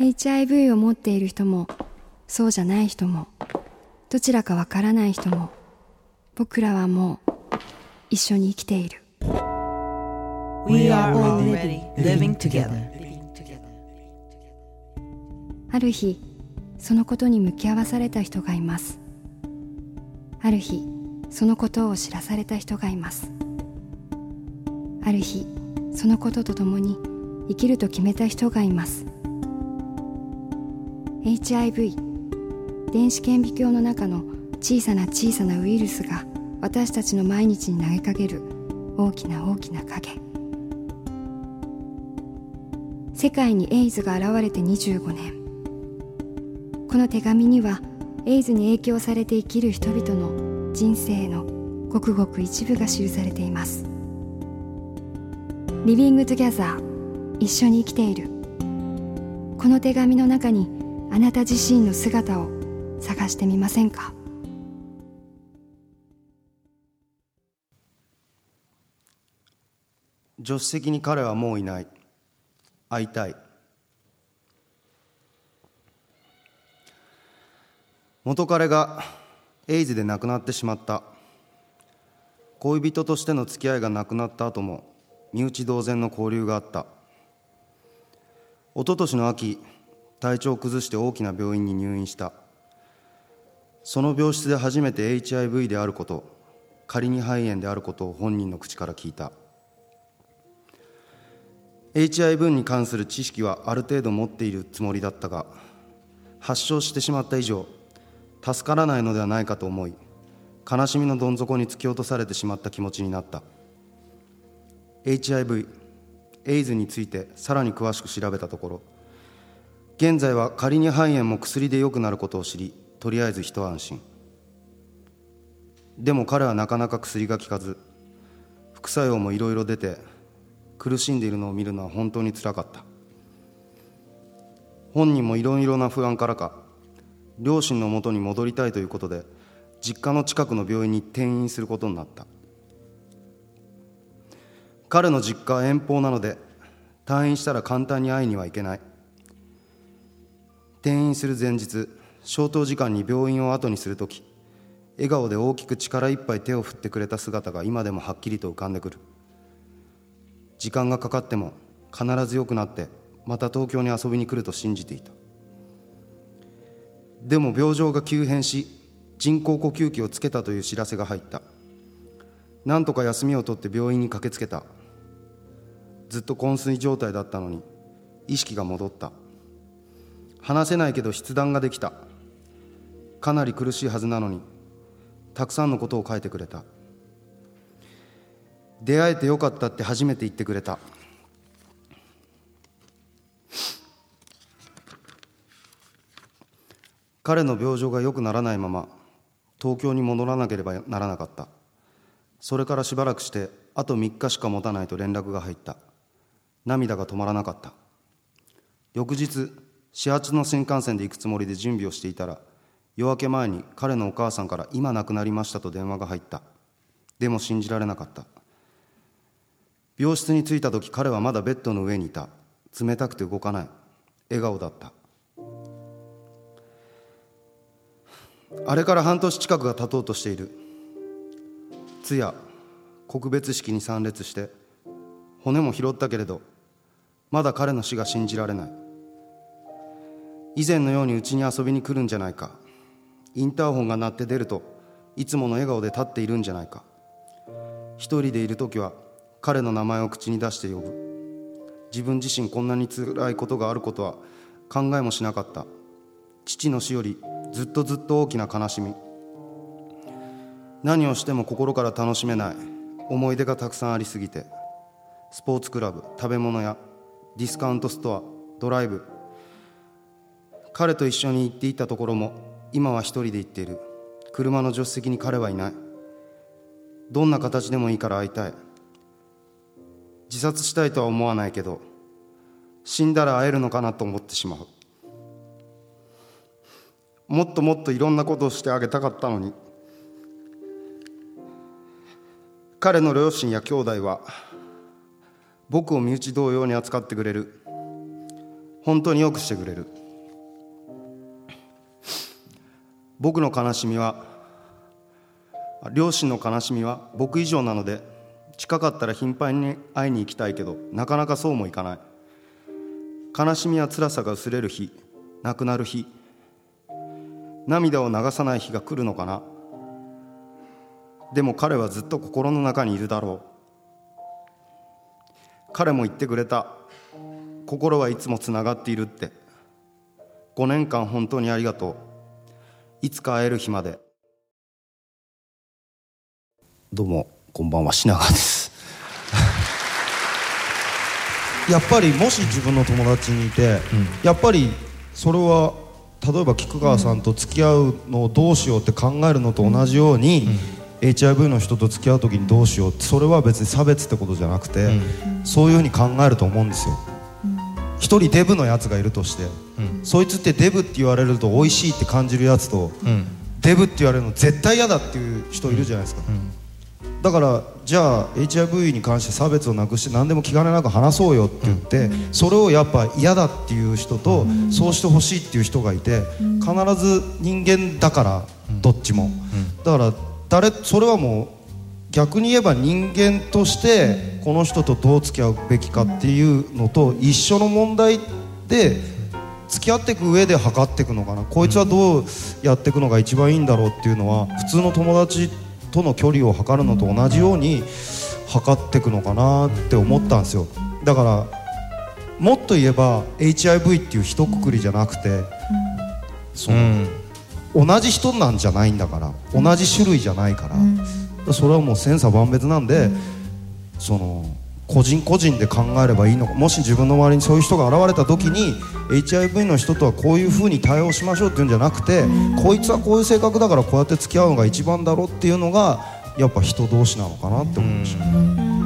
HIV を持っている人もそうじゃない人もどちらかわからない人も僕らはもう一緒に生きている。We are already living together. ある日そのことに向き合わされた人がいます。ある日そのことを知らされた人がいます。ある日そのことと共に生きると決めた人がいます HIV 電子顕微鏡の中の小さな小さなウイルスが私たちの毎日に投げかける大きな大きな影。世界にエイズが現れて25年。この手紙にはエイズに影響されて生きる人々の人生のごくごく一部が記されています。 Living Together 一緒に生きている。この手紙の中にあなた自身の姿を探してみませんか？助手席に彼はもういない。会いたい。元彼がエイズで亡くなってしまった。恋人としての付き合いがなくなった後も身内同然の交流があった。一昨年の秋体調を崩して大きな病院に入院した。その病室で初めて HIV であること仮に肺炎であることを本人の口から聞いた。HIV に関する知識はある程度持っているつもりだったが発症してしまった以上助からないのではないかと思い悲しみのどん底に突き落とされてしまった気持ちになった。HIV エイズについてさらに詳しく調べたところ現在は仮に肺炎も薬で良くなることを知りとりあえず一安心。でも彼はなかなか薬が効かず副作用もいろいろ出て苦しんでいるのを見るのは本当につらかった。本人もいろいろな不安からか両親のもとに戻りたいということで実家の近くの病院に転院することになった。彼の実家は遠方なので退院したら簡単に会いには行けない。転院する前日消灯時間に病院を後にするとき笑顔で大きく力いっぱい手を振ってくれた姿が今でもはっきりと浮かんでくる。時間がかかっても必ず良くなってまた東京に遊びに来ると信じていた。でも病状が急変し人工呼吸器をつけたという知らせが入った。なんとか休みを取って病院に駆けつけた。ずっと昏睡状態だったのに意識が戻った。話せないけど筆談ができた。かなり苦しいはずなのにたくさんのことを書いてくれた。出会えてよかったって初めて言ってくれた。彼の病状が良くならないまま東京に戻らなければならなかった。それからしばらくしてあと3日しか持たないと連絡が入った。涙が止まらなかった。翌日始発の新幹線で行くつもりで準備をしていたら夜明け前に彼のお母さんから今亡くなりましたと電話が入った。でも信じられなかった。病室に着いた時彼はまだベッドの上にいた。冷たくて動かない。笑顔だった。あれから半年近くが経とうとしている。通夜告別式に参列して骨も拾ったけれどまだ彼の死が信じられない。以前のようにうちに遊びに来るんじゃないか。インターホンが鳴って出るといつもの笑顔で立っているんじゃないか。一人でいる時は彼の名前を口に出して呼ぶ。自分自身こんなに辛いことがあることは考えもしなかった。父の死よりずっとずっと大きな悲しみ。何をしても心から楽しめない。思い出がたくさんありすぎて。スポーツクラブ食べ物屋ディスカウントストアドライブ。彼と一緒に行っていたところも今は一人で行っている。車の助手席に彼はいない。どんな形でもいいから会いたい。自殺したいとは思わないけど死んだら会えるのかなと思ってしまう。もっともっといろんなことをしてあげたかったのに。彼の両親や兄弟は僕を身内同様に扱ってくれる。本当によくしてくれる。僕の悲しみは両親の悲しみは僕以上なので近かったら頻繁に会いに行きたいけどなかなかそうもいかない。悲しみや辛さが薄れる日なくなる日涙を流さない日が来るのかな。でも彼はずっと心の中にいるだろう。彼も言ってくれた。心はいつもつながっているって。5年間本当にありがとう。いつか会える日まで。どうもこんばんは品川です。やっぱりもし自分の友達にいて、やっぱりそれは例えば菊川さんと付き合うのをどうしようって考えるのと同じように、HIV の人と付き合う時にどうしようってそれは別に差別ってことじゃなくて、そういうふうに考えると思うんですよ一人デブのやつがいるとして、そいつってデブって言われると美味しいって感じるやつと、デブって言われるの絶対嫌だっていう人いるじゃないですか、だからじゃあ HIV に関して差別をなくして何でも気兼ねなく話そうよって言って、それをやっぱ嫌だっていう人と、そうしてほしいっていう人がいて、必ず人間だからどっちも、だから誰それはもう逆に言えば人間としてこの人とどう付き合うべきかっていうのと一緒の問題で付き合っていく上で測っていくのかな。こいつはどうやっていくのが一番いいんだろうっていうのは普通の友達との距離を測るのと同じように測っていくのかなって思ったんですよ。だからもっと言えば HIV っていう一括りじゃなくてその、同じ人なんじゃないんだから同じ種類じゃないから、それはもう千差万別なんで、その個人個人で考えればいいのかもし自分の周りにそういう人が現れた時に HIV の人とはこういうふうに対応しましょうっていうんじゃなくて、こいつはこういう性格だからこうやって付き合うのが一番だろうっていうのがやっぱ人同士なのかなって思いました。